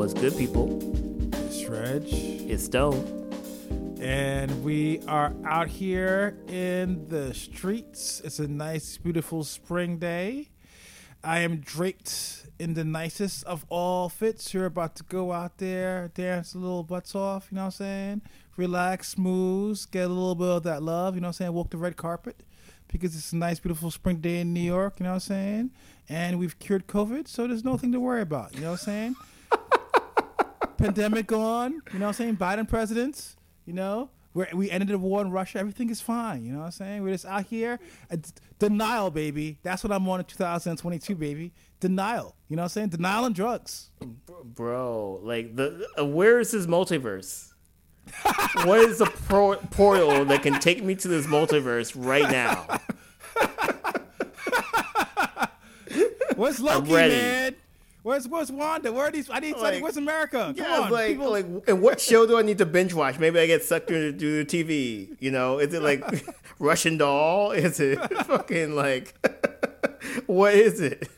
What's good, people? It's Reg. It's Stone. And we are out here in the streets. It's a nice, beautiful spring day. I am draped in the nicest of all fits. You're about to go out there, dance a little butts off, you know what I'm saying? Relax, smooth, get a little bit of that love, you know what I'm saying? Walk the red carpet because it's a nice, beautiful spring day in New York, you know what I'm saying? And we've cured COVID, so there's nothing to worry about, you know what I'm saying? Pandemic gone, you know what I'm saying? Biden presidents, you know? We're, we ended the war in Russia. Everything is fine. You know what I'm saying? We're just out here. It's denial, baby. That's what I'm on in 2022, baby. Denial. You know what I'm saying? Denial and drugs. Bro, like the uh, where is this multiverse? what is the pro- portal that can take me to this multiverse right now? What's Loki, man? Where's Where's Wanda? Where are these? I need like, Where's America? Come yeah, on, like people. like, and what show do I need to binge watch? Maybe I get sucked into the TV. You know, is it like Russian Doll? Is it fucking like what is it?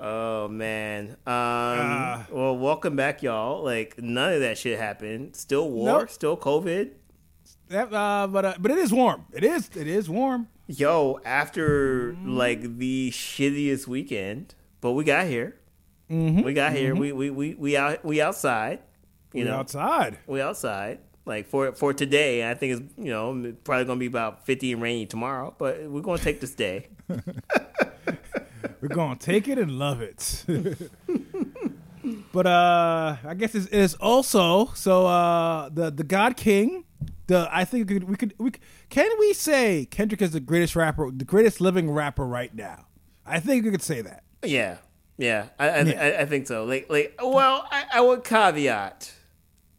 oh man. Um. Uh, well, welcome back, y'all. Like none of that shit happened. Still war. Nope. Still COVID. That, uh, but uh, but it is warm. It is. It is warm. Yo, after mm-hmm. like the shittiest weekend, but we got here. Mm-hmm. We got here. Mm-hmm. We, we we we out we outside. You we know, outside. We outside. Like for for today, I think it's you know probably gonna be about fifty and rainy tomorrow, but we're gonna take this day. we're gonna take it and love it. but uh, I guess it's, it's also so uh, the the God King the I think we could, we could we can we say Kendrick is the greatest rapper, the greatest living rapper right now. I think we could say that. Yeah, yeah, I I, yeah. I, I think so. Like like well, I, I would caveat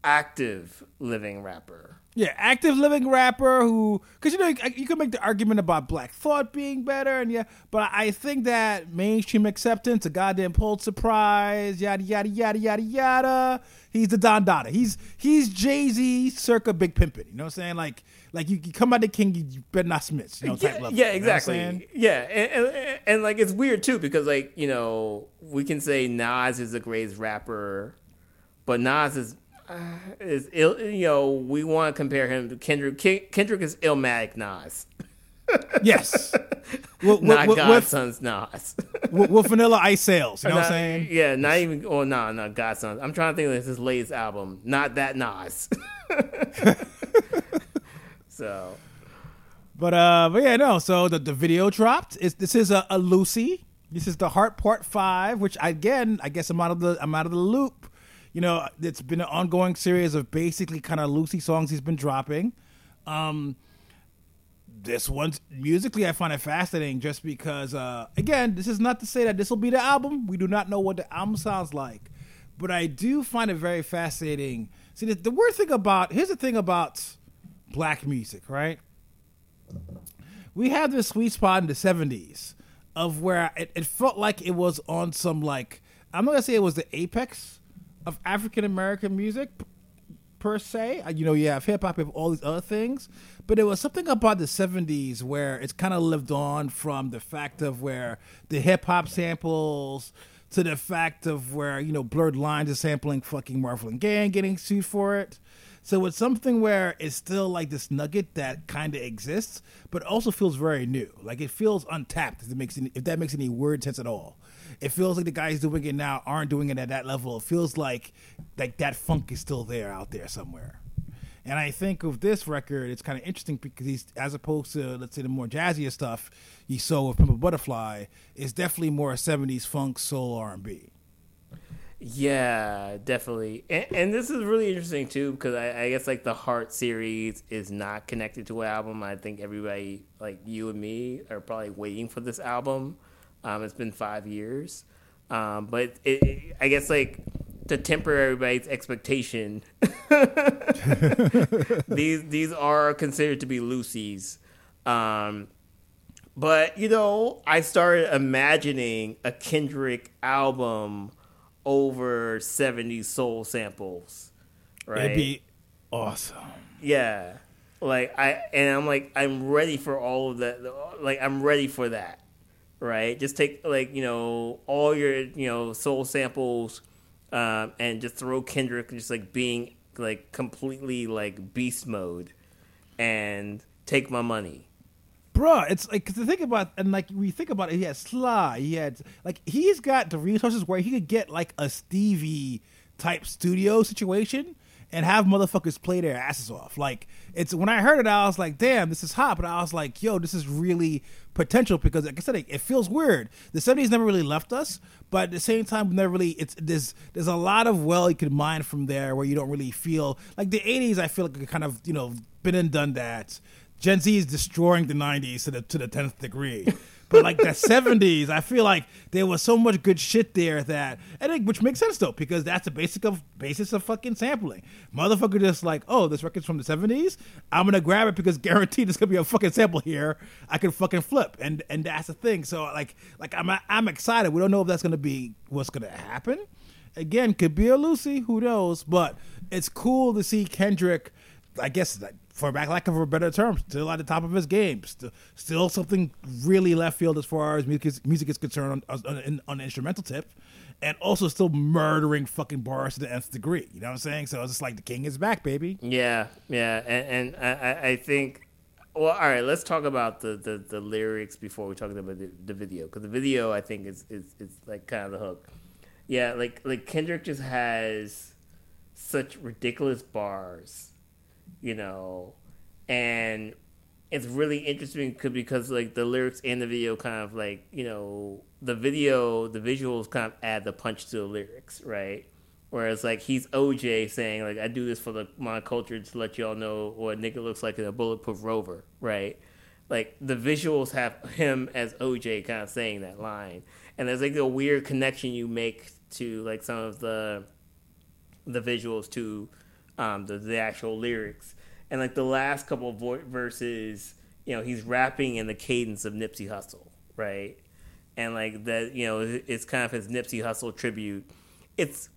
active living rapper. Yeah, active living rapper who, because you know, you can make the argument about Black Thought being better, and yeah, but I think that mainstream acceptance, a goddamn Pulitzer Prize, yada yada yada yada yada. He's the Don Dada. He's he's Jay Z circa Big Pimpin'. You know what I'm saying? Like like you, you come out the king, you, better not smith. You know, yeah, level, yeah, exactly. You know yeah, and, and, and like it's weird too because like you know we can say Nas is the greatest rapper, but Nas is is ill, you know, we want to compare him to Kendrick. Kendrick is Illmatic Nas. yes. With, not Godson's Nas. with, with, Vanilla Ice sales. You know not, what I'm saying? Yeah, not even. Oh no, no, Godson. I'm trying to think of his latest album. Not that Nas. so. But uh, but yeah, no. So the, the video dropped. It's, this is a, a loosie. This is the Heart Part Five, which again, I guess I'm out of the I'm out of the loop you know, it's been an ongoing series of basically kind of loosie songs he's been dropping. Um, this one's musically, I find it fascinating just because, uh, again, this is not to say that this will be the album. We do not know what the album sounds like, but I do find it very fascinating. See, the, the weird thing about here's the thing about black music, right? We have this sweet spot in the 70s of where it, it felt like it was on some, like, I'm not gonna say it was the apex of African American music per se. Uh, you know, you have hip hop, you have all these other things, but it was something about the '70s where it's kind of lived on from the fact of where the hip hop samples to the fact of where you know Blurred Lines is sampling fucking Marvin Gaye, getting sued for it. So it's something where it's still like this nugget that kind of exists, but also feels very new. Like it feels untapped. If, it makes any, if that makes any word sense at all it feels like the guys doing it now aren't doing it at that level. It feels like like that funk is still there out there somewhere. And I think with this record, it's kind of interesting because he's, as opposed to let's say the more jazzier stuff you saw with Pimp Butterfly, is definitely more a '70s funk, soul, R&B. Yeah, definitely. And, and, this is really interesting too because I, I, guess like the Heart series is not connected to an album. I think everybody, like you and me, are probably waiting for this album. Um, it's been five years, um, but it, it, I guess like to temper everybody's expectation, these these are considered to be loosies. Um, but you know, I started imagining a Kendrick album over 70 soul samples. Right? It'd be awesome. Yeah. Like I and I'm like I'm ready for all of that like I'm ready for that right? Just take like you know all your you know soul samples, um, and just throw Kendrick just like being like completely like beast mode, and take my money. Bruh, it's like the thing about and like we think about it, he had Sly, he had like he's got the resources where he could get like a Stevie type studio situation and have motherfuckers play their asses off. Like it's when I heard it, I was like, damn, this is hot. But I was like, yo, this is really potential because like I said, it, it feels weird. The seventies never really left us, but at the same time, we never really. It's there's there's a lot of well you could mine from there where you don't really feel like the eighties. I feel like kind of you know been and done that. Gen Z is destroying the '90s to the to the tenth degree. But like the '70s, I feel like there was so much good shit there that, and it, which makes sense though because that's the basic of basis of fucking sampling. Motherfucker, just like, oh, this record's from the '70s. I'm gonna grab it because guaranteed there's gonna be a fucking sample here. I can fucking flip, and and that's the thing. So like like I'm I'm excited. We don't know if that's gonna be what's gonna happen. Again, could be a loosie, who knows? But it's cool to see Kendrick. I guess like, for lack of a better term, still at the top of his game. Still, still something really left field as far as music is, music is concerned on, on, on the instrumental tip, and also still murdering fucking bars to the nth degree. You know what I'm saying? So it's just like the king is back, baby. Yeah, yeah, and, and I, I think. Well, all right. Let's talk about the, the, the lyrics before we talk about the, the video because the video I think is, is is like kind of the hook. Yeah, like like Kendrick just has such ridiculous bars, you know, and it's really interesting because like the lyrics and the video kind of like you know the video the visuals kind of add the punch to the lyrics, right? Whereas like he's OJ saying like I do this for the my culture to let y'all know what nigga looks like in a bulletproof rover, right? Like the visuals have him as OJ kind of saying that line, and there's like a weird connection you make to like some of the the visuals to um, the the actual lyrics, and like the last couple of vo- verses, you know, he's rapping in the cadence of Nipsey Hussle, right? And like that, you know, it's kind of his Nipsey Hussle tribute. It's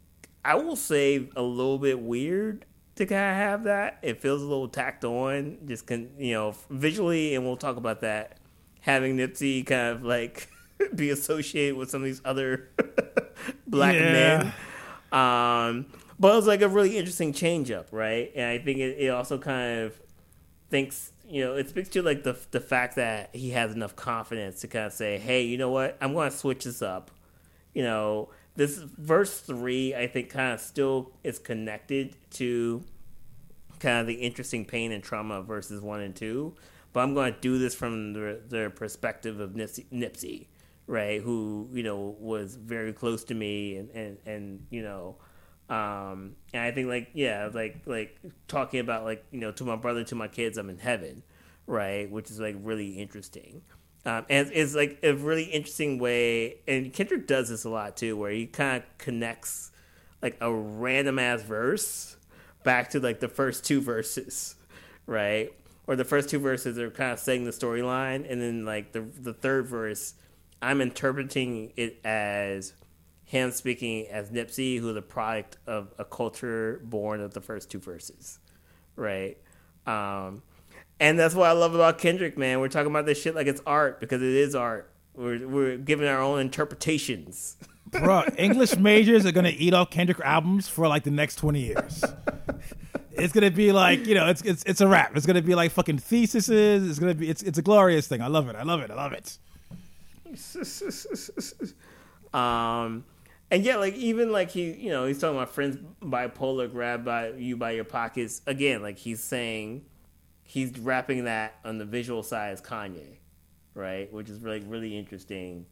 I will say a little bit weird to kind of have that. It feels a little tacked on, just can you know visually, and we'll talk about that. Having Nipsey kind of like be associated with some of these other black Yeah. men. Um, but it was like a really interesting change up, right? And I think it, it also kind of thinks, you know, it speaks to like the the fact that he has enough confidence to kind of say, hey, you know what, I'm going to switch this up. You know, this verse three, I think, kind of still is connected to kind of the interesting pain and trauma of verses one and two. But I'm going to do this from the, the perspective of Nipsey, Nipsey, right? Who you know was very close to me, and and and you know, um, and I think like yeah, like like talking about like you know to my brother, to my kids, I'm in heaven, right? Which is like really interesting. Um, and it's like a really interesting way, and Kendrick does this a lot too, where he kind of connects like a random ass verse back to like the first two verses, right? Or the first two verses are kind of saying the storyline, and then like the the third verse, I'm interpreting it as him speaking as Nipsey, who's a product of a culture born of the first two verses, right? Um, and that's what I love about Kendrick, man. We're talking about this shit like it's art because it is art. We're we're giving our own interpretations. Bro, English majors are gonna eat off Kendrick albums for like the next twenty years. It's gonna be like you know, it's it's it's a rap. It's gonna be like fucking theses. It's gonna be it's it's a glorious thing. I love it. I love it. I love it. um, and yeah, like even like he, you know, he's talking about friends bipolar, grab by you by your pockets. Again, like he's saying, he's rapping that on the visual side as Kanye, right? Which is like really interesting.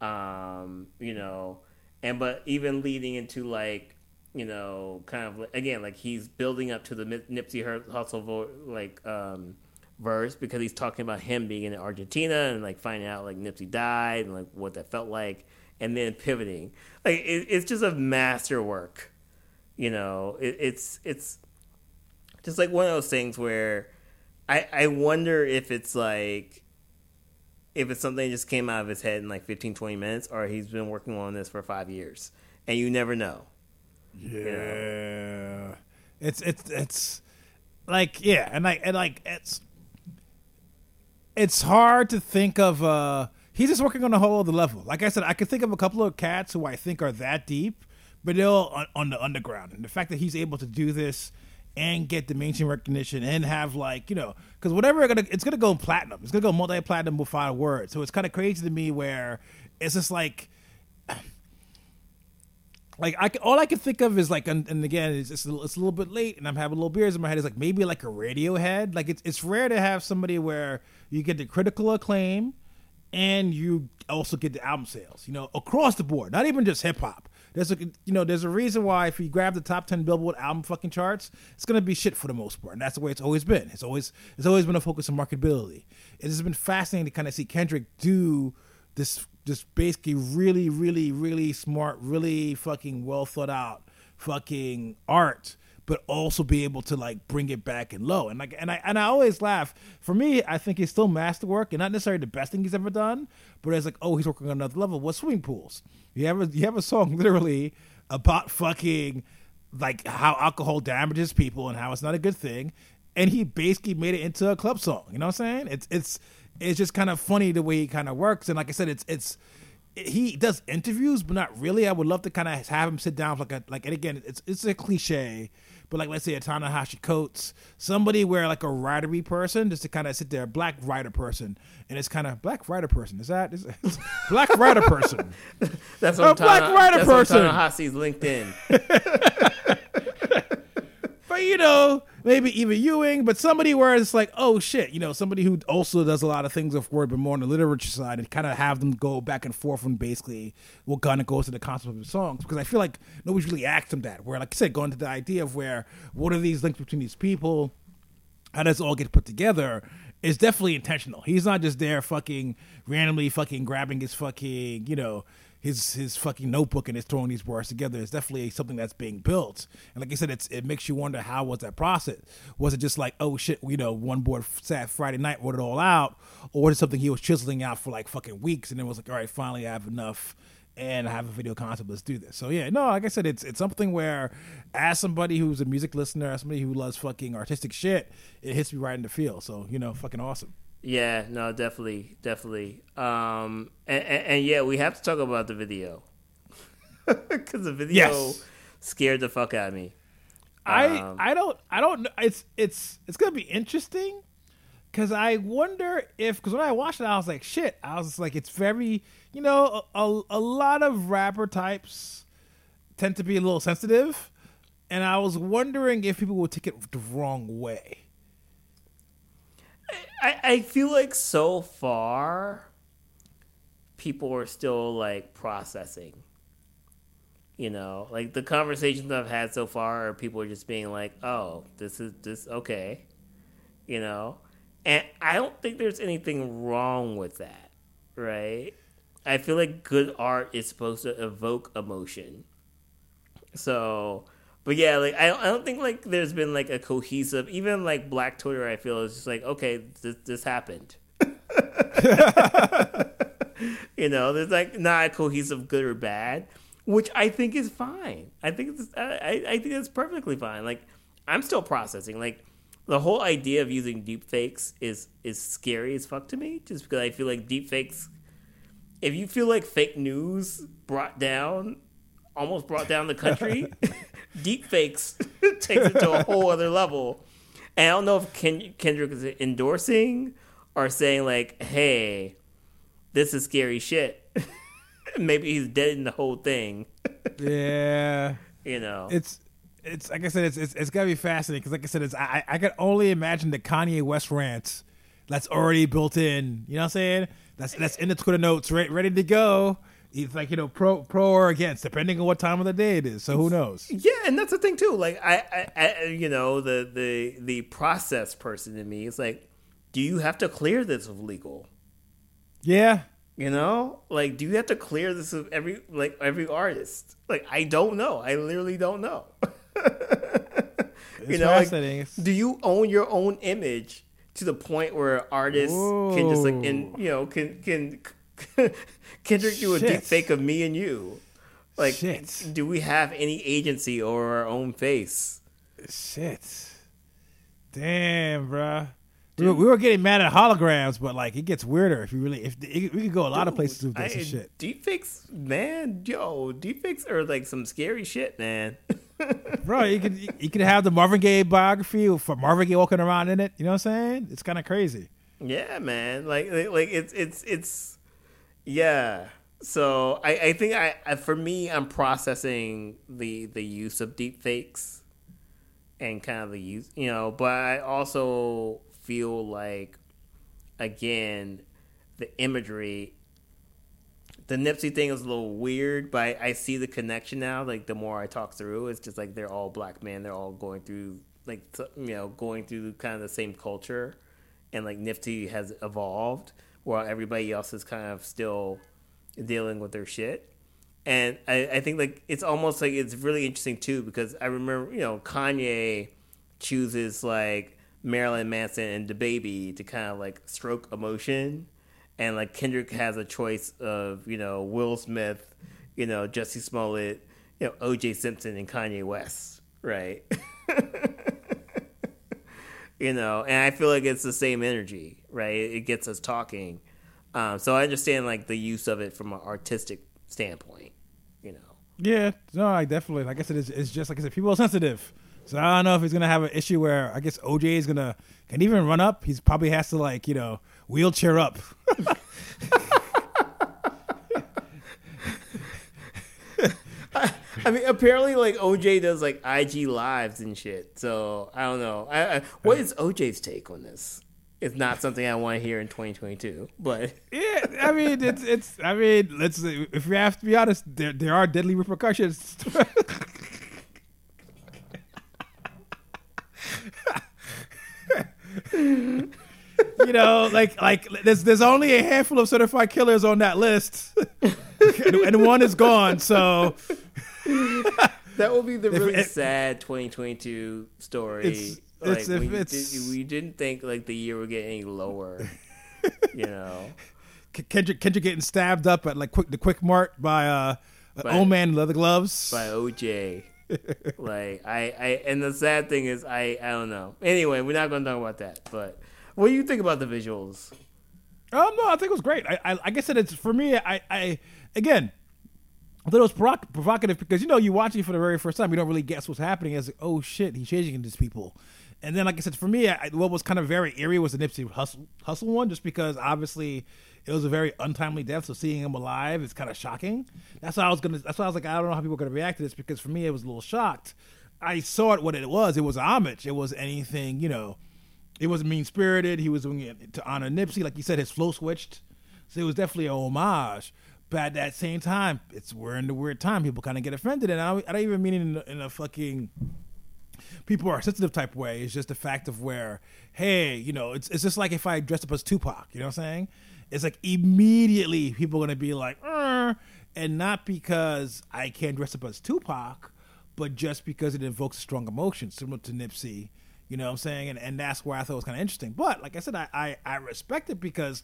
Um, you know, and but even leading into like you know, kind of like, again like he's building up to the Nip- Nipsey Hussle vo- like um, verse because he's talking about him being in Argentina and like finding out like Nipsey died and like what that felt like, and then pivoting. Like it, it's just a masterwork, you know. It, it's it's just like one of those things where I I wonder if it's like if it's something that just came out of his head in like 15 20 minutes or he's been working on this for 5 years and you never know. Yeah. It's it's it's like yeah, and like and like it's it's hard to think of uh he's just working on a whole other level. Like I said, I can think of a couple of cats who I think are that deep, but they're all on, on the underground. And the fact that he's able to do this and get the mainstream recognition and have like you know because whatever gonna it's gonna go platinum it's gonna go multi-platinum with five words so it's kind of crazy to me where it's just like like I all I can think of is like and, and again it's, it's, a, little, it's a little bit late and I'm having little beers in my head is like maybe like a Radiohead like it's it's rare to have somebody where you get the critical acclaim and you also get the album sales you know across the board not even just hip hop there's a you know there's a reason why if you grab the top 10 billboard album fucking charts it's gonna be shit for the most part and that's the way it's always been. It's always it's always been a focus on marketability. It has been fascinating to kind of see kendrick do this just basically really really really smart really fucking well thought out fucking art but also be able to like bring it back and low and like and I and I always laugh for me I think it's still masterwork and not necessarily the best thing he's ever done but it's like oh he's working on another level what swimming pools you have a you have a song literally about fucking like how alcohol damages people and how it's not a good thing, and he basically made it into a club song. You know what I'm saying? It's it's it's just kind of funny the way he kind of works, and like I said, it's it's he does interviews, but not really. I would love to kind of have him sit down like a like, and again, it's it's a cliche, but like let's say a Ta-Nehisi Coates, somebody where like a writery person, just to kind of sit there, black writer person, and it's kind of black writer person. Is that is black writer person? That's A black writer person. Ta-Nehisi's LinkedIn. but you know, maybe even Ewing, but somebody where it's like, oh shit, you know, somebody who also does a lot of things of word, but more on the literature side, and kind of have them go back and forth on basically what kind of goes to the concept of the songs. Because I feel like nobody's really asked him that. Where, like I said, going to the idea of where what are these links between these people, how does it all get put together? Is definitely intentional. He's not just there fucking randomly fucking grabbing his fucking, you know, his his fucking notebook and is throwing these words together. is definitely something that's being built. And like I said, it's it makes you wonder how was that process? Was it just like oh shit, you know, one board sat Friday night, wrote it all out, or was it something he was chiseling out for like fucking weeks and then was like, all right, finally I have enough. And I have a video concept. Let's do this. So yeah, no, like I said, it's it's something where, as somebody who's a music listener, as somebody who loves fucking artistic shit, it hits me right in the feel. So you know, fucking awesome. Yeah, no, definitely, definitely. Um, and, and, and yeah, we have to talk about the video because the video Yes. scared the fuck out of me. I Um, I don't I don't know. It's it's it's gonna be interesting because I wonder if because when I watched it, I was like, shit. I was like, it's very you know a, a lot of rapper types tend to be a little sensitive, and I was wondering if people would take it the wrong way. I, I feel like so far, people are still like processing. You know, like the conversations I've had so far are people are just being like, "Oh, this is this okay," you know, and I don't think there's anything wrong with that, right? I feel like good art is supposed to evoke emotion. So, but yeah, like I don't, I don't think like there's been like a cohesive, even like Black Twitter. I feel is just like okay, this this happened. you know, there's like not a cohesive good or bad, which I think is fine. I think it's I, I think it's perfectly fine. Like I'm still processing. Like the whole idea of using deep fakes is is scary as fuck to me, just because I feel like deep fakes. If you feel like fake news brought down, almost brought down the country, deep fakes takes it to a whole other level. And I don't know if Ken- Kendrick is endorsing or saying like, "Hey, this is scary shit." Maybe he's dead in the whole thing. Yeah. You know, it's it's like I said, it's it's, it's gotta be fascinating because like I said, it's I I can only imagine the Kanye West rant that's already built in. You know what I'm saying? That's that's in the Twitter notes, re- ready to go. It's like you know, pro pro or against, depending on what time of the day it is. So who knows? Yeah, and that's the thing too. Like I, I, I you know, the the the process person in me is like, do you have to clear this with legal? Yeah, You know, like, do you have to clear this of every like every artist? Like, I don't know. I literally don't know. it's you know, like, fascinating. Do you own your own image to the point where artists can just like, in you know, can can Kendrick do a deep fake of me and you? Like, Shit. do we have any agency over our own face? Shit. Damn, bruh. We were, we were getting mad at holograms, but like it gets weirder if you really if it, we could go a lot of places with this I, and shit. Deepfakes, man, yo, deepfakes are like some scary shit, man. Bro, you could you could have the Marvin Gaye biography for Marvin Gaye walking around in it. You know what I'm saying? It's kind of crazy. Yeah, man. Like, like it's, it's, it's, yeah. So I, I think I, I, for me, I'm processing the the use of deep fakes and kind of the use, you know. But I also feel like, again, the imagery. The Nipsey thing is a little weird, but I, I see the connection now. Like the more I talk through, it's just like they're all black men. They're all going through like you know going through kind of the same culture and like Nipsey has evolved while everybody else is kind of still dealing with their shit. And I, I think like it's almost like it's really interesting too because I remember you know Kanye chooses like Marilyn Manson and the baby to kind of like stroke emotion, and like Kendrick has a choice of you know Will Smith, you know Jussie Smollett, you know O.J. Simpson and Kanye West, right? you know, and I feel like it's the same energy, right? It gets us talking. Um, so I understand like the use of it from an artistic standpoint, you know. Yeah, no, I definitely, like I said, it's, it's just like I said, people are sensitive. So I don't know if he's gonna have an issue where I guess OJ is gonna can even run up. He's probably has to like you know wheelchair up. I mean, apparently, like OJ does like IG lives and shit. So I don't know. I, I, what is OJ's take on this? It's not something I want to hear in 2022. But yeah, I mean, it's it's. I mean, let's if we have to be honest, there there are deadly repercussions. you know, like like there's there's only a handful of certified killers on that list, and, and one is gone. So that will be the really it, sad 2022 story. It's, like it's, we, did, we didn't think like the year would get any lower. you know, Kendrick Kendrick getting stabbed up at like quick the Quick Mart by uh by, old man in leather gloves by OJ. like I, I and the sad thing is I I don't know. Anyway, we're not gonna talk about that. But what do you think about the visuals? Um, no, I think it was great. I, I I said, it's for me. I, I again, I thought it was provoc- provocative because you know you watch it for the very first time, you don't really guess what's happening. As like, oh shit, he's changing these people. And then, like I said, for me, I, what was kind of very eerie was the Nipsey Hustle, Hussle one, just because obviously it was a very untimely death. So seeing him alive is kind of shocking. That's why I was gonna. That's why I was like, I don't know how people are gonna react to this because for me, it was a little shocked. I saw it what it was. It was homage. It was anything, you know. It wasn't mean spirited. He was doing it to honor Nipsey, like you said. His flow switched, so it was definitely a homage. But at that same time, it's we're in the weird time. People kind of get offended, and I don't, I don't even mean it in, in a fucking people are sensitive type way. It's just the fact of where, hey, you know, it's it's just like if I dressed up as Tupac, you know what I'm saying? It's like immediately people are gonna be like, and not because I can't dress up as Tupac, but just because it invokes a strong emotion, similar to Nipsey. You know what I'm saying? And and that's where I thought it was kind of interesting. But like I said, I, I, I respect it because,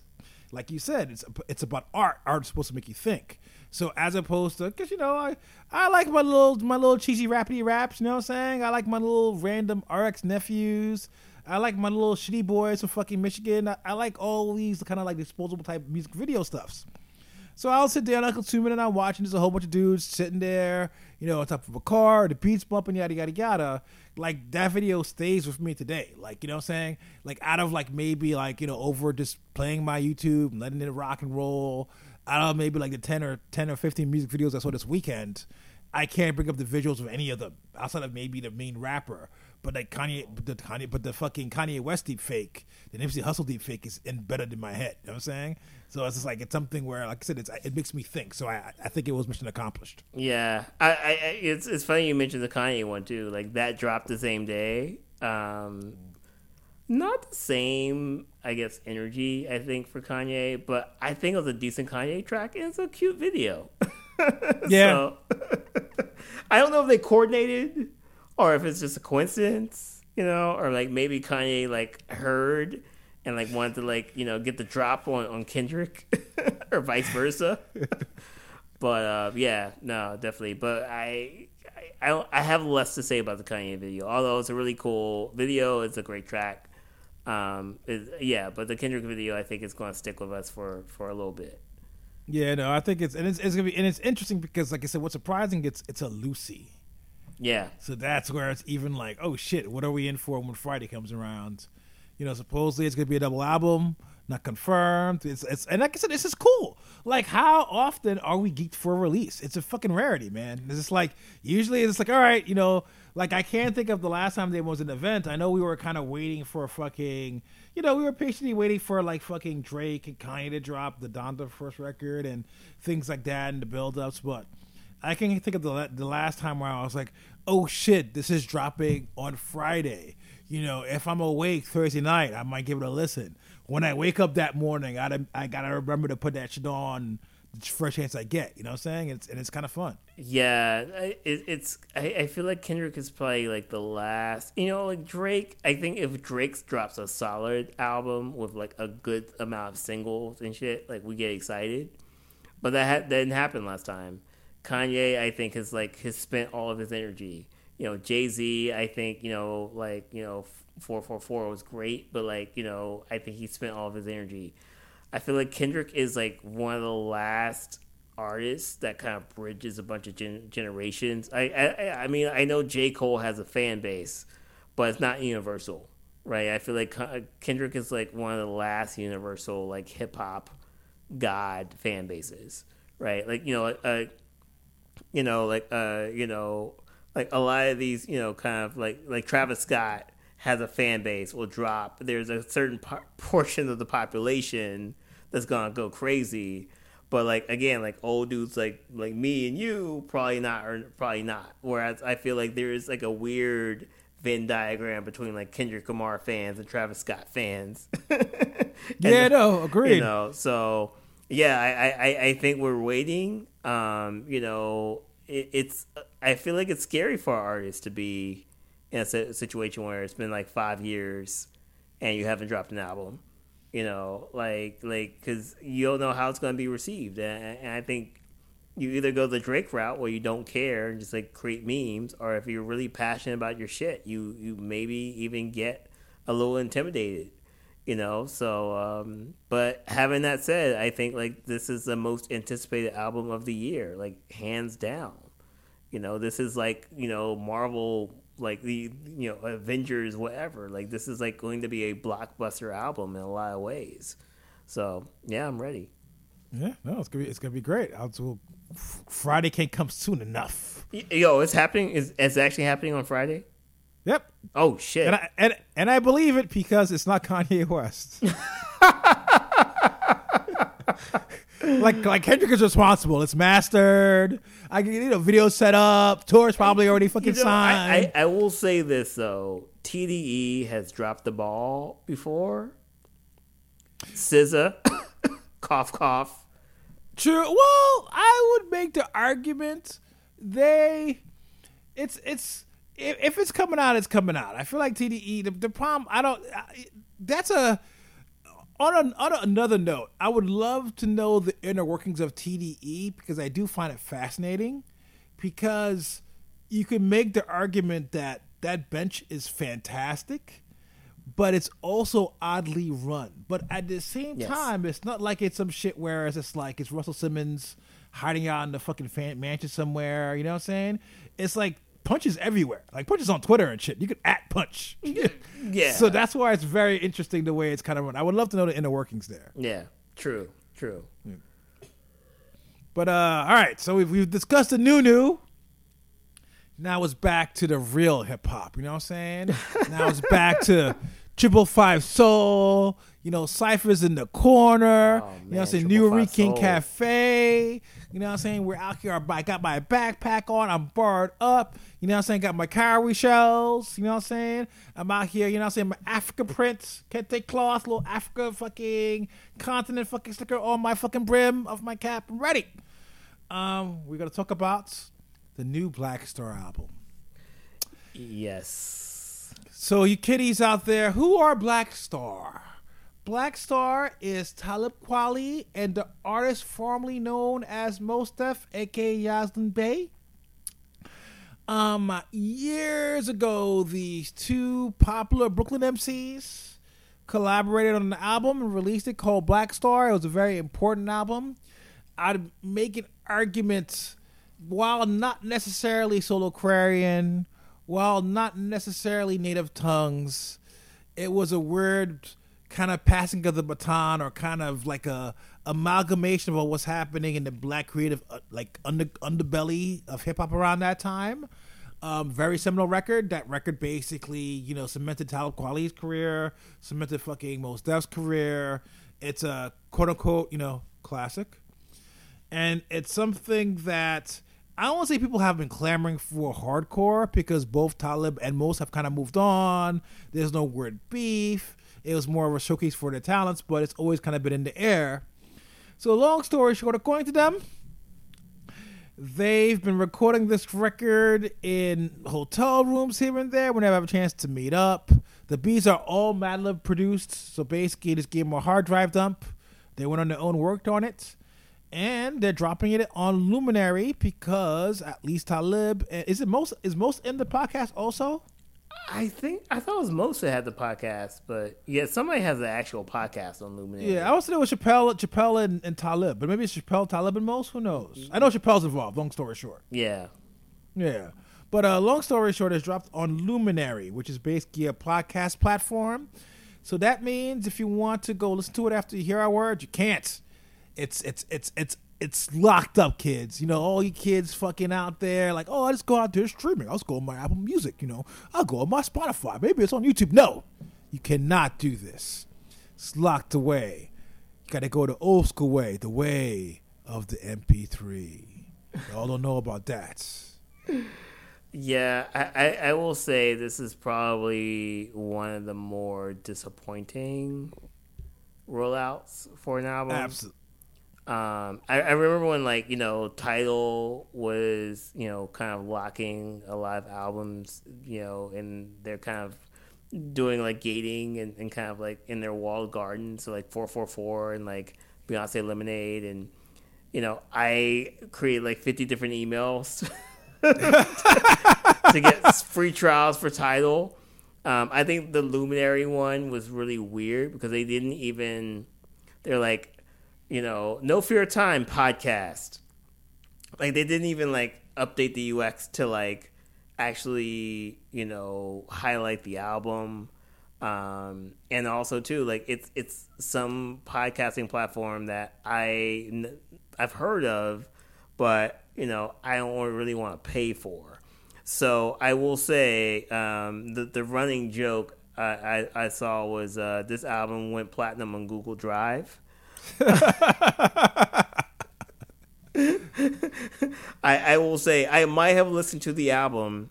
like you said, it's it's about art. Art is supposed to make you think. So as opposed to, cause you know, I I like my little my little cheesy rappity raps. You know what I'm saying? I like my little random RX nephews. I like my little shitty boys from fucking Michigan. I, I like all these kind of like disposable type music video stuffs. So I'll sit there Uncle Two and I'm watching. There's a whole bunch of dudes sitting there, you know, on top of a car, the beats bumping, yada yada yada. Like that video stays with me today. Like you know what I'm saying? Like out of like maybe like you know over just playing my YouTube, letting it rock and roll don't know, maybe like the ten or ten or fifteen music videos I saw this weekend. I can't bring up the visuals of any of them outside of maybe the main rapper. But like Kanye, but the Kanye, but the fucking Kanye West deep fake, the Nipsey Hussle deep fake is embedded in my head. You know what I'm saying? So it's just like it's something where, like I said, it's, it makes me think. So I, I think it was mission accomplished. Yeah, I, I, it's it's funny you mentioned the Kanye one too. Like that dropped the same day. Um, not the same, I guess, energy, I think, for Kanye, but I think it was a decent Kanye track and it's a cute video. yeah. So, I don't know if they coordinated or if it's just a coincidence, you know, or like maybe Kanye like heard and like wanted to like, you know, get the drop on, on Kendrick or vice versa. but uh, yeah, no, definitely. But I, I I have less to say about the Kanye video. Although it's a really cool video, it's a great track. Um, is, yeah, but the Kendrick video, I think, is going to stick with us for for a little bit. Yeah, no, I think it's and it's, it's gonna be and it's interesting because, like I said, what's surprising it's it's a loosie. Yeah. So that's where it's even like, oh shit, what are we in for when Friday comes around? You know, supposedly it's gonna be a double album, not confirmed. It's, it's and like I said, this is cool. Like, how often are we geeked for a release? It's a fucking rarity, man. It's just like usually it's like, all right, you know, like I can't think of the last time there was an event. I know we were kind of waiting for a fucking, you know, we were patiently waiting for like fucking Drake and Kanye to drop the Donda first record and things like that and the build-ups, but. I can think of the the last time where I was like, "Oh shit, this is dropping on Friday." You know, if I'm awake Thursday night, I might give it a listen. When I wake up that morning, I I gotta remember to put that shit on the first chance I get. You know what I'm saying? It's and it's kind of fun. Yeah, it, it's. I, I feel like Kendrick is probably like the last. You know, like Drake. I think if Drake drops a solid album with like a good amount of singles and shit, like we get excited. But that ha- that didn't happen last time. Kanye, I think, has like has spent all of his energy. You know, Jay Z, I think, you know, like you know, four four four was great, but like you know, I think he spent all of his energy. I feel like Kendrick is like one of the last artists that kind of bridges a bunch of gen- generations. I, I I mean, I know J Cole has a fan base, but it's not universal, right? I feel like Kendrick is like one of the last universal like hip hop god fan bases, right? Like you know, uh, you know, like uh, you know, like a lot of these, you know, kind of like like Travis Scott has a fan base will drop. There's a certain par- portion of the population that's gonna go crazy, but like again, like old dudes like like me and you probably not or probably not. Whereas I feel like there is like a weird Venn diagram between like Kendrick Lamar fans and Travis Scott fans. yeah, no, agreed. You know, so yeah, I, I, I think we're waiting. Um, you know, it, it's I feel like it's scary for artists to be in a situation where it's been like five years and you haven't dropped an album. You know, like like because you don't know how it's going to be received, and, and I think you either go the Drake route where you don't care and just like create memes, or if you're really passionate about your shit, you you maybe even get a little intimidated you know so um but having that said i think like this is the most anticipated album of the year like hands down. You know this is like you know marvel like the you know avengers whatever. Like this is like going to be a blockbuster album in a lot of ways. So yeah i'm ready. Yeah no it's gonna be it's gonna be great. I'll, do friday can't come soon enough. Yo it's happening is it's actually happening on friday Yep. Oh shit. And I, and, and I believe it because it's not Kanye West. like like Kendrick is responsible. It's mastered. I get you know video set up. Tour's probably already fucking you know, signed. I, I, I will say this though. TDE has dropped the ball before. SZA, cough cough. True. Well, I would make the argument they it's it's if, if it's coming out, it's coming out. I feel like TDE. The, the problem, I don't. I, that's a on, a, on another note. I would love to know the inner workings of TDE because I do find it fascinating. Because you can make the argument that that bench is fantastic, but it's also oddly run. But at the same yes. time, it's not like it's some shit Whereas it's like it's Russell Simmons hiding out in the fucking fan- mansion somewhere. You know what I'm saying? It's like punches everywhere. Like punches on Twitter and shit. You could at punch. yeah. So that's why it's very interesting the way it's kind of run. I would love to know the inner workings there. Yeah. True. True. Yeah. But uh, all right. So we've we've discussed the new new. Now it's back to the real hip hop. You know what I'm saying? now it's back to Triple Five Soul. You know, Cypher's in the corner. Oh, you know what I'm saying? Nuyorican Cafe. You know what I'm saying? We're out here. I got my backpack on. I'm barred up. You know what I'm saying? Got my cowrie shells. You know what I'm saying? I'm out here. You know what I'm saying? My Africa print, kente cloth, little Africa fucking continent fucking sticker on my fucking brim of my cap. I'm ready. Um, we're gonna talk about the new Black Star album. Yes. So you kiddies out there, who are Black Star? Black Star is Talib Kweli and the artist formerly known as Mos Def, aka Yasiin Bey. Um, years ago, these two popular Brooklyn MCs collaborated on an album and released it called Black Star. It was a very important album. I'd make an argument, while not necessarily Soulquarian, while not necessarily native tongues, it was a weird kind of passing of the baton or kind of like a amalgamation of what's happening in the black creative uh, like under underbelly of hip hop around that time. Um, very seminal record. That record basically, you know, cemented Talib Kweli's career, cemented fucking Mos Def's career. It's a quote unquote, you know, classic. And it's something that I don't want to say people have been clamoring for hardcore because both Talib and Mos have kind of moved on. There's no word beef. It was more of a showcase for their talents, but it's always kind of been in the air. So, long story short, according to them, they've been recording this record in hotel rooms here and there whenever I have a chance to meet up. The beats are all Madlib produced, so basically just gave them a hard drive dump. They went on their own, worked on it, and they're dropping it on Luminary because at least Talib uh, is it Mos is Mos in the podcast also. I think I thought it was Mos that had the podcast, but yeah, somebody has the actual podcast on Luminary. Yeah, I was thinking it was Chappelle, Chappelle and, and Talib, but maybe it's Chappelle, Talib, and Mos. Who knows? I know Chappelle's involved. Long story short. Yeah. Yeah. But uh, long story short, it's dropped on Luminary, which is basically a podcast platform. So that means if you want to go listen to it after you hear our words, you can't. It's it's it's it's it's locked up, kids. You know, all you kids fucking out there, like, oh, I just go out there streaming. I'll just go on my Apple Music. You know, I'll go on my Spotify. Maybe it's on YouTube. No, you cannot do this. It's locked away. You got to go the old school way, the way of the MP3. Y'all don't know about that. Yeah, I, I, I will say this is probably one of the more disappointing rollouts for an album. Absolutely. Um, I, I remember when like you know Tidal was you know kind of locking a lot of albums you know and they're kind of doing like gating and, and kind of like in their walled garden so like 444 and like Beyonce Lemonade and you know I created like 50 different emails to get free trials for Tidal. Um, I think the Luminary one was really weird because they didn't even they're like you know, No Fear of Time podcast. Like they didn't even like update the UX to like actually, you know, highlight the album. Um, and also too, like it's it's some podcasting platform that I I've heard of, but you know I don't really want to pay for. So I will say um, the the running joke I, I, I saw was uh, this album went platinum on Google Drive. I, I will say I might have listened to the album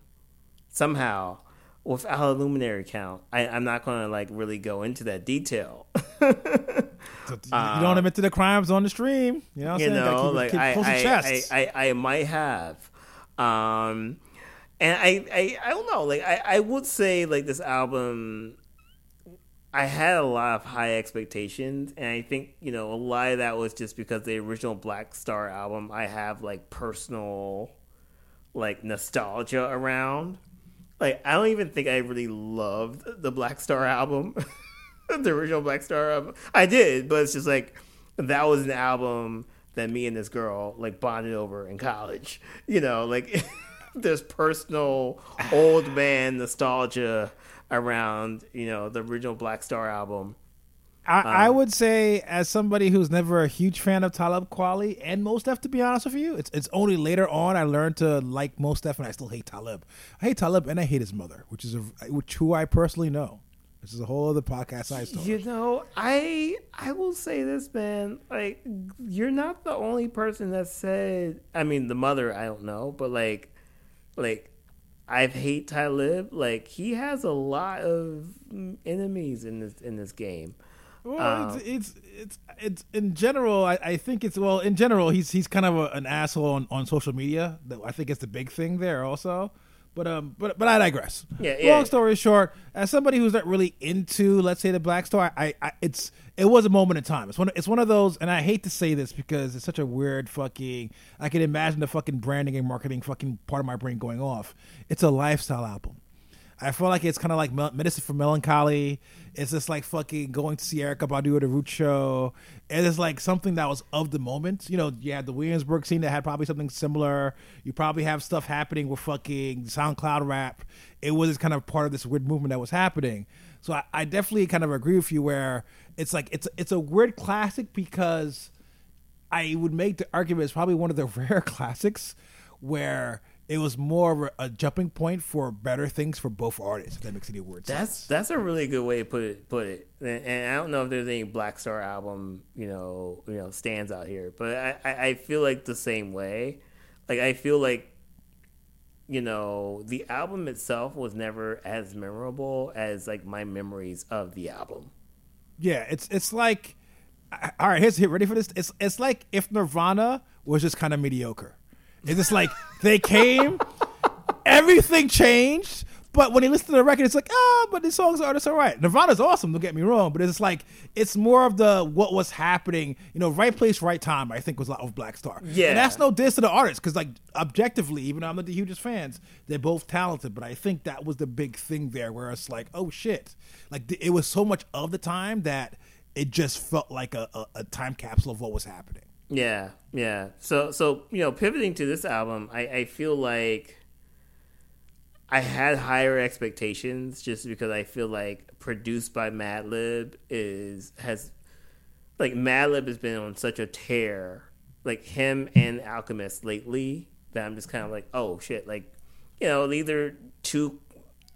somehow without a luminary count. I, I'm not going to like really go into that detail. you don't admit to the crimes on the stream. You know, what I'm saying? Know, keep like I, I. I, I, I might have, um, and I, I, I don't know. Like I, I would say like this album, I had a lot of high expectations, and I think you know a lot of that was just because the original Black Star album, I have like personal, like nostalgia around. Like I don't even think I really loved the Black Star album, the original Black Star album. I did, but it's just like that was an album that me and this girl like bonded over in college. You know, like there's personal old man nostalgia around you know the original Black Star album. I, Uh. I would say, as somebody who's never a huge fan of Talib Kweli and Mos Def, to be honest with you, it's it's only later on I learned to like Mos Def, and I still hate Talib. I hate Talib, and I hate his mother, which is a which who I personally know. This is a whole other podcast I story. You know, I I will say this, man. Like, you're not the only person that said. I mean, the mother, I don't know, but like, like, I hate Talib. Like, he has a lot of enemies in this in this game. Well, Um, it's, it's it's it's in general. I, I think it's well in general. He's he's kind of a, an asshole on, on social media. I think it's the big thing there also. But um, but but I digress. Yeah, Long yeah. story short, as somebody who's not really into, let's say, the Black Star, I, I it's it was a moment in time. It's one it's one of those, and I hate to say this because it's such a weird fucking. I can imagine the fucking branding and marketing fucking part of my brain going off. It's a lifestyle album. I feel like it's kind of like medicine for melancholy. It's just like fucking going to see Erykah Badu at a Root show. It is like something that was of the moment. You know, you had the Williamsburg scene that had probably something similar. You probably have stuff happening with fucking SoundCloud rap. It was kind of part of this weird movement that was happening. So I, I definitely kind of agree with you where it's like it's it's a weird classic because I would make the argument it's probably one of the rare classics where it was more of a, a jumping point for better things for both artists. If that makes any words. That's that's a really good way to put it. Put it. And, and I don't know if there's any Black Star album, you know, you know, stands out here, but I, I, I feel like the same way. Like I feel like, you know, the album itself was never as memorable as like my memories of the album. Yeah, it's it's like, all right, here's here. Ready for this? It's it's like if Nirvana was just kind of mediocre. It's just like they came, everything changed. But when you listen to the record, it's like, ah, but the songs are just all right. Nirvana's awesome, don't get me wrong, but it's like it's more of the what was happening, you know, right place, right time. I think was a lot of Black Star. Yeah. and that's no diss to the artists because, like, objectively, even though I'm not the hugest fans, they're both talented. But I think that was the big thing there, where it's like, oh shit, like it was so much of the time that it just felt like a, a, a time capsule of what was happening. Yeah, yeah. So so you know, pivoting to this album, I, I feel like I had higher expectations just because I feel like produced by Madlib is has like Madlib has been on such a tear, like him and Alchemist lately that I'm just kind of like, oh shit, like you know, these are two,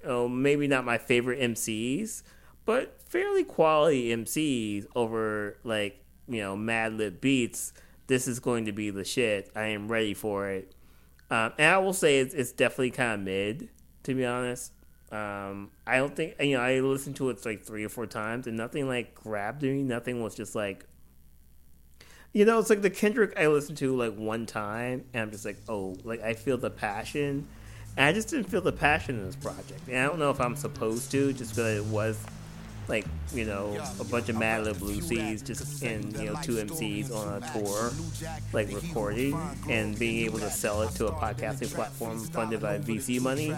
oh maybe not my favorite MCs, but fairly quality MCs over like you know Madlib beats. This is going to be the shit. I am ready for it. Um, and I will say it's, it's definitely kind of mid, to be honest. Um, I don't think you know. I listened to it like three or four times, and nothing like grabbed me. Nothing was just like, you know, it's like the Kendrick I listened to like one time, and I'm just like, oh, like I feel the passion. And I just didn't feel the passion in this project, and I don't know if I'm supposed to, just because it was like you know a bunch of Madlib just in you know two MCs on a tour, like recording and being able to sell it to a podcasting platform funded by VC money.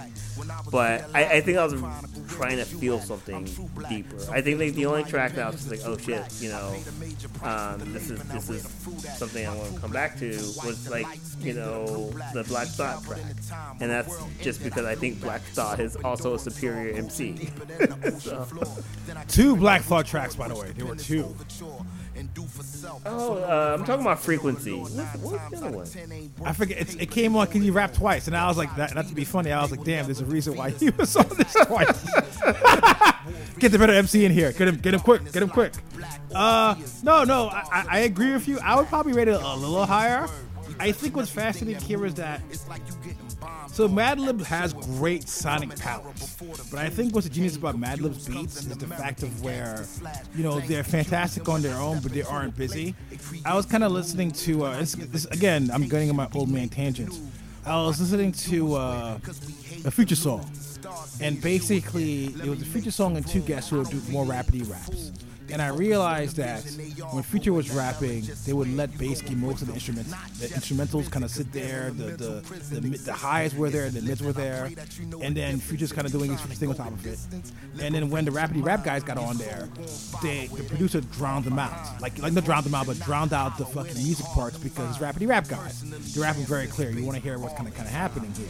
But I, I think I was trying to feel something deeper. I think like the only track that I was like, oh shit, you know, um, this is this is something I want to come back to was like you know the Black Thought track, and that's just because I think Black Thought is also a superior MC. so. Two Black Thought tracks, by the way. There were two. Oh, uh, I'm talking about frequency. What's, what's the other one? I forget. It's, it came on because you rapped twice, and I was like, that, not to be funny. I was like, damn, there's a reason why he was on this twice. get the better MC in here. Get him, get him quick. Get him quick. Uh, no, no, I, I- I agree with you. I would probably rate it a little higher. I think what's fascinating here is that so Madlib has great sonic palettes, but I think what's genius about Madlib's beats is the fact of where, you know, they're fantastic on their own, but they aren't busy. I was kind of listening to uh, this, this again. I'm getting on my old man tangents. I was listening to uh, a future song, and basically it was a future song and two guests who would do more rapidy raps. And I realized that when Future was rapping, they would let give most of the instruments. The instrumentals kind of sit there. The the, the mid- the highs were there, the mids were there, and then Future's kind of doing his thing on top of it. And then when the rapidy rap guys got on there, they the producer drowned them out. Like like not drowned them out, but drowned out the fucking music parts because it's rapidy rap guys. They're rapping very clear. You want to hear what's kind of kind of happening here.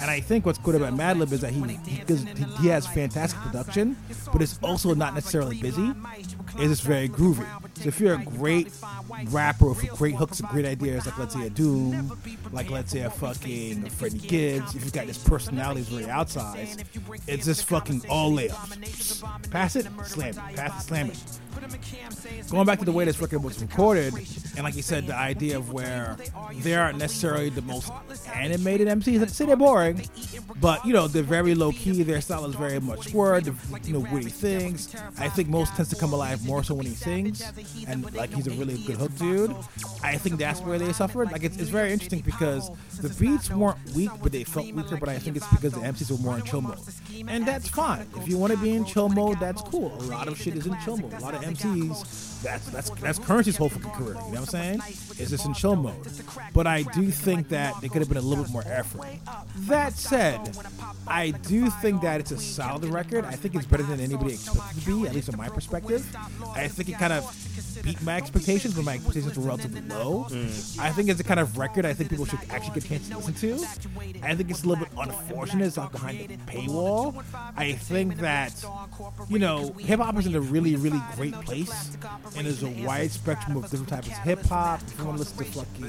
And I think what's good about Madlib is that he he he has fantastic production, but it's also not necessarily busy. It's just very groovy. So if you're a great rapper with great hooks and great ideas, like let's say a Doom, like let's say a fucking Freddie Gibbs, if you've got this personality that's very outsized, it's just fucking all layups. Pass it, slam it. Pass it, slam it. Going back to the way this record was recorded, and like you said, the idea of where they aren't necessarily the most animated MCs. I'd say they're boring, but you know they're very low key. Their style is very much word, you know, witty things. I think most tends to come come alive more so when he sings, and like he's a really good hook dude. I think that's where they suffered. Like it's, it's very interesting because the beats weren't weak, but they felt weaker. But I think it's because the MCs were more in chill mode, and that's fine. If you want to be in chill mode, that's cool. A lot of shit is in chill mode. A lot of MCs, that's that's that's Curren$y's whole fucking career. You know what I'm saying? Is this in chill mode? But I do think that there could have been a little bit more effort. That said, I do think that it's a solid record. I think it's better than anybody expected to be, at least from my perspective. I think it kind of beat my expectations, but my expectations were relatively low. Mm. I think it's the kind of record I think people should actually get a chance to listen to. I think it's a little bit unfortunate it's not behind the paywall. I think that, you know, hip hop is in a really, really great place, and there's a wide spectrum of different types of hip hop. If you want to listen to fucking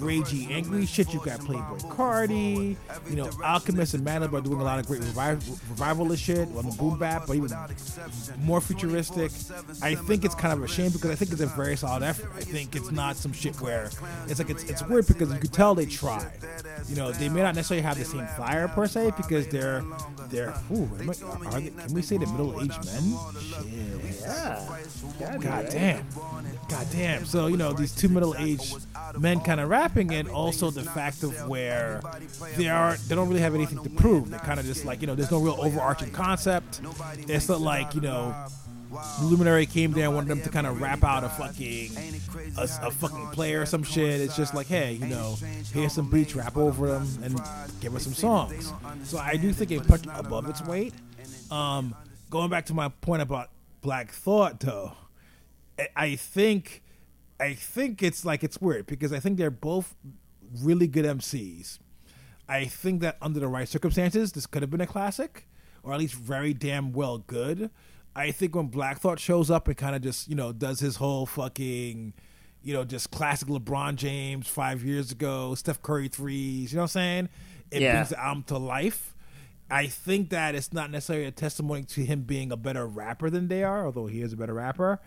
ragey, angry shit, you got Playboi Carti, you know, Alchemist and Madlib are doing a lot of great revival, revivalist shit the boom bap, but even more futuristic. I think it's kind of a shame because I think it's a very solid effort. I think it's not some shit where it's like it's it's weird because you could tell they tried. You know, they may not necessarily have the same fire per se because they're they're ooh, are they, can we say the middle aged men? Shit. Yeah. God, God damn. God damn. So, you know, these two middle aged men kind of rapping and also the fact of where they are they don't really have anything to prove. They're kind of just like, you know, there's no real overarching concept. It's not like, you know, Luminary came there and wanted them to kind of rap out a fucking a, a, fucking player or some shit. It's just like, hey, you know, here's some beats, rap over them, and give us some songs. So I do think it punched above its weight. Um, going back to my point about Black Thought, though, I think I think it's like it's weird because I think they're both really good MCs. I think that under the right circumstances, this could have been a classic, or at least very damn well good. I think when Black Thought shows up and kind of just you know does his whole fucking you know just classic LeBron James five years ago, Steph Curry threes, you know what I'm saying? It yeah. brings the album to life. I think that it's not necessarily a testimony to him being a better rapper than they are, although he is a better rapper.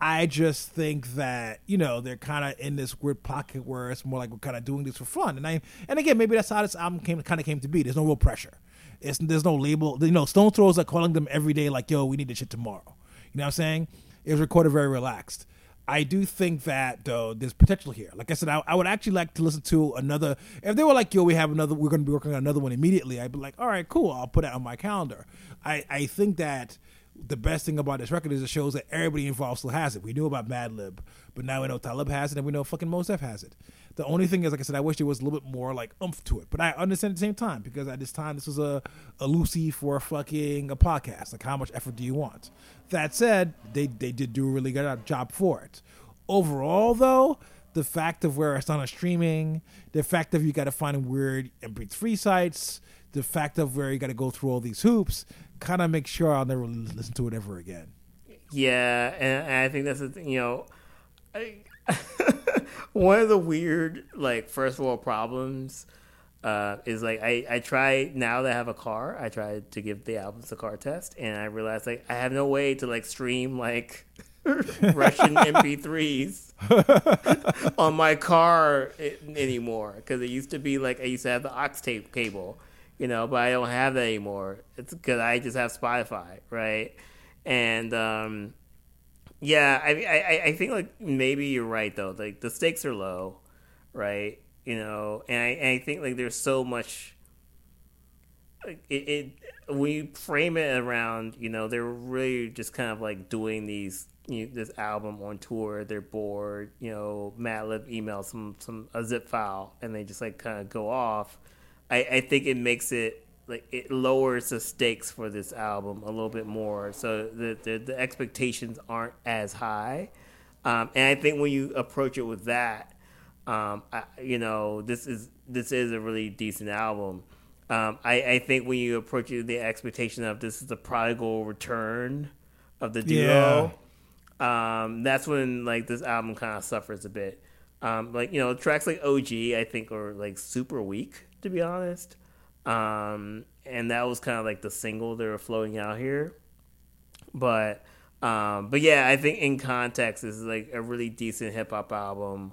I just think that you know they're kind of in this weird pocket where it's more like we're kind of doing this for fun, and I and again maybe that's how this album came kind of came to be. There's no real pressure. It's there's no label. You know, Stones Throw are calling them every day like, "Yo, we need this shit tomorrow." You know what I'm saying? It was recorded very relaxed. I do think that though there's potential here. Like I said, I, I, would actually like to listen to another. If they were like, "Yo, we have another. We're going to be working on another one immediately," I'd be like, "All right, cool. I'll put it on my calendar." I I think that the best thing about this record is it shows that everybody involved still has it. We knew about Madlib, but now we know Talib has it, and we know fucking Mos Def has it. The only thing is, like I said, I wish there was a little bit more like oomph to it. But I understand at the same time because at this time this was a a loosie for a fucking a podcast. Like, how much effort do you want? That said, they they did do a really good job for it. Overall, though, the fact of where it's on a streaming, the fact of you got to find weird MP3 sites, the fact of where you got to go through all these hoops, kind of make sure I'll never listen to it ever again. Yeah, and, I think that's the you know, I, one of the weird like first world problems uh, is like I, I try now that I have a car, I try to give the albums a car test, and I realize like I have no way to like stream like Russian MP3s on my car anymore because it used to be like I used to have the aux tape cable, you know, but I don't have that anymore. It's because I just have Spotify, right? And um, yeah, I, I I think like maybe you're right though. Like the stakes are low, right? You know, and I, and I think like there's so much. It, it, we frame it around, you know, they're really just kind of like doing these you know, this album on tour. They're bored, you know. Madlib emails some some a zip file, and they just like kind of go off. I, I think it makes it like it lowers the stakes for this album a little bit more, so the the, the expectations aren't as high. Um, and I think when you approach it with that, um, I, you know, this is this is a really decent album. Um, I, I think when you approach it with the expectation of this is the prodigal return of the duo, yeah. um, that's when like this album kind of suffers a bit. Um, like you know, tracks like OG I think are like super weak to be honest. Um, and that was kind of like the single they were floating out here. But um, but yeah, I think in context, this is like a really decent hip hop album.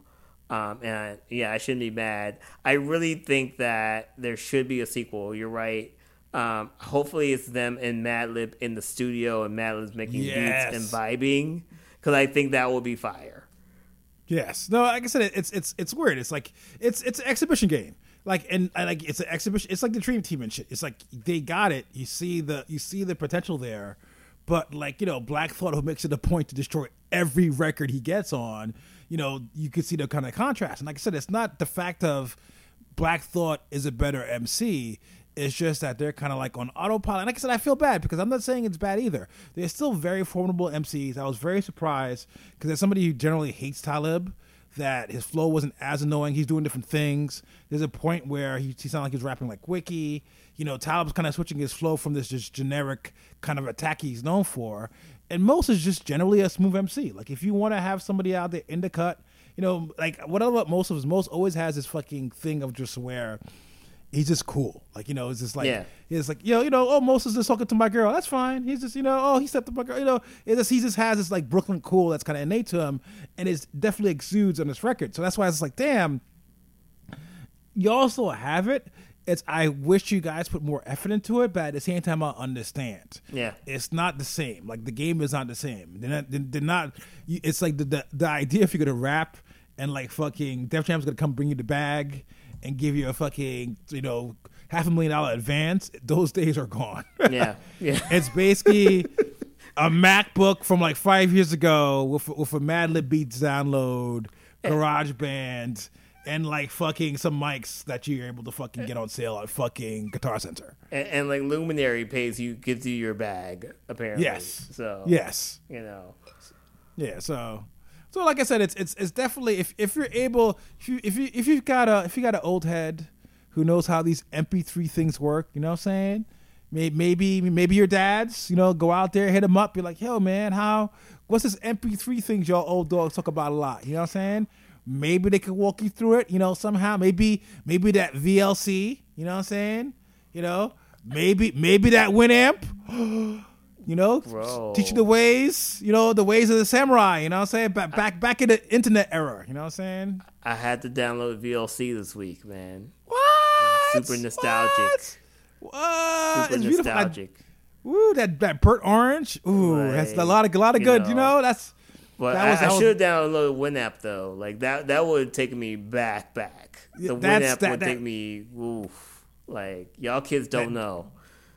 Um, and I, yeah, I shouldn't be mad. I really think that there should be a sequel. You're right. Um, hopefully, it's them and Madlib in the studio, and Madlib's making Yes. beats and vibing, because I think that will be fire. Yes. No, like I said, it's it's it's weird. It's like it's it's an exhibition game. Like and, like it's an exhibition. It's like the Dream Team and shit. It's like they got it. You see the you see the potential there, but like you know, Black Thought who makes it a point to destroy every record he gets on. You know, you can see the kind of contrast. And like I said, it's not the fact of Black Thought is a better MC. It's just that they're kind of like on autopilot. And like I said, I feel bad because I'm not saying it's bad either. They're still very formidable MCs. I was very surprised because as somebody who generally hates Talib, that his flow wasn't as annoying. He's doing different things. There's a point where he, he sounded like he's rapping like Wiki. You know, Talib's kind of switching his flow from this just generic kind of attack he's known for. And Mos is just generally a smooth MC. Like if you want to have somebody out there in the cut, you know, like what I love Most of is Mos always has this fucking thing of just where he's just cool. Like, you know, it's just like Yeah. it's like, yo, you know, oh Mos is just talking to my girl. That's fine. He's just, you know, oh he stepped to my girl. You know, it just he just has this like Brooklyn cool that's kind of innate to him, and it definitely exudes on this record. So that's why it's like, damn, you also have it. It's I wish you guys put more effort into it, but at the same time, I understand. Yeah. it's not the same. Like the game is not the same. They're not. They're, not. It's like the, the the idea if you're gonna rap and like fucking Def Jam's gonna come bring you the bag and give you a fucking you know half a million dollar advance. Those days are gone. Yeah, yeah. It's basically a MacBook from like five years ago with with a Madlib Beats download, eh. GarageBand, and like fucking some mics that you're able to fucking eh. get on sale at fucking Guitar Center. and, and like Luminary pays you, gives you your bag apparently. Yes. So Yes. you know, Yeah. So. So like I said, it's it's it's definitely if if you're able if you if you if you've got a if you got an old head who knows how these MP3 things work, you know what I'm saying? May- Maybe maybe your dads, you know, go out there, hit them up, be like, yo, man, how what's this MP3 things y'all old dogs talk about a lot? You know what I'm saying? Maybe they could walk you through it, you know, somehow. Maybe maybe that VLC, you know what I'm saying? You know, maybe maybe that Winamp. You know, Bro. teach you the ways, you know, the ways of the samurai. You know what I'm saying? Back back back in the internet era. You know what I'm saying? I had to download VLC this week, man. What? Super nostalgic. What? What? Super It's beautiful. I- nostalgic. Ooh, that that burnt orange. Ooh, that's a lot of a lot of good. You know. know, that's But That was- I, that I should have downloaded Winamp though. Like that, that would have taken me back, back. The Winamp that- would that- take me. Oof. Like y'all kids don't know.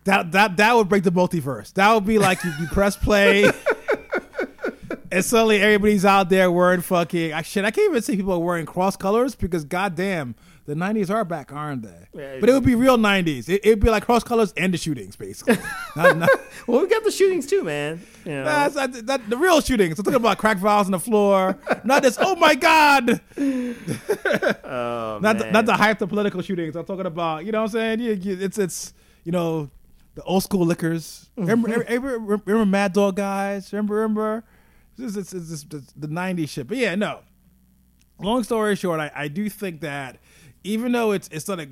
That that that would break the multiverse. That would be like you, you press play. And suddenly everybody's out there wearing fucking I shit. I can't even see people wearing cross colors because goddamn, the nineties are back, aren't they? Yeah, but it would be real nineties. It, it'd be like cross colors and the shootings, basically. not, not, Well, we got the shootings too, man. You know? That's the real shootings. I'm talking about crack vials on the floor. Not this. Oh my god. oh, Not the, not the hyped up political shootings. I'm talking about. You know what I'm saying? It's it's you know the old school liquors. Mm-hmm. Remember remember, remember, remember Mad Dog guys? Remember remember? It's, it's the '90s shit. But yeah, no. Long story short, I, I do think that even though it's it's not a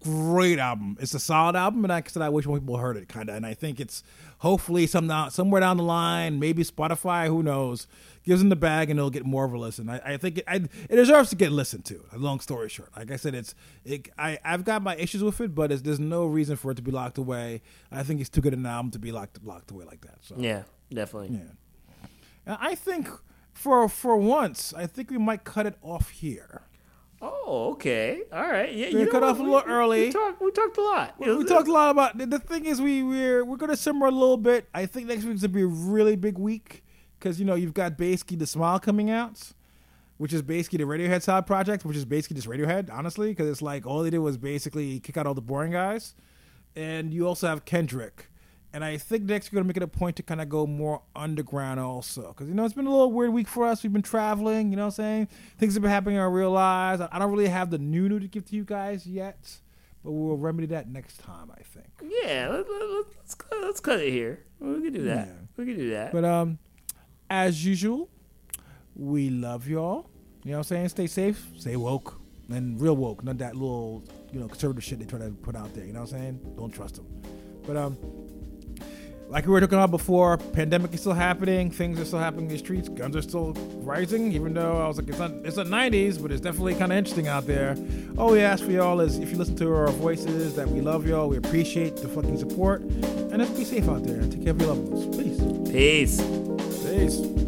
great album, it's a solid album, and I said, I wish more people heard it, kind of. And I think it's hopefully some somewhere down the line, maybe Spotify, who knows, gives them the bag and it'll get more of a listen. I, I think it, I, it deserves to get listened to. Long story short, like I said, it's it, I I've got my issues with it, but it's, there's no reason for it to be locked away. I think it's too good an album to be locked locked away like that. So Yeah, definitely. yeah. And I think for for once, I think we might cut it off here. Oh, okay. All right. Yeah, you cut off a little We- early. We talked. We talked a lot. We, we talked a lot about the, the thing is we we're we're gonna simmer a little bit. I think next week's gonna be a really big week because you know you've got basically the Smile coming out, which is basically the Radiohead side project, which is basically just Radiohead, honestly, because it's like all they did was basically kick out all the boring guys, and you also have Kendrick. And I think next we're gonna make it a point to kind of go more underground also, because you know it's been a little weird week for us. We've been traveling, you know what I'm saying? Things have been happening in our real lives. I don't really have the new new to give to you guys yet, but we'll remedy that next time, I think. Yeah, let, let, let's cut- let's cut it here. We can do that. Yeah. We can do that. But um, as usual, we love y'all. You know what I'm saying? Stay safe, stay woke, and real woke. Not that little, you know, conservative shit they try to put out there. You know what I'm saying? Don't trust them. But um, like we were talking about before, pandemic is still happening. Things are still happening in the streets. Guns are still rising, even though I was like, it's not, it's not 90s, but it's definitely kind of interesting out there. All we ask for y'all is if you listen to our voices, that we love y'all. We appreciate the fucking support. And let's be safe out there. Take care of your loved ones. Peace. Peace. Peace.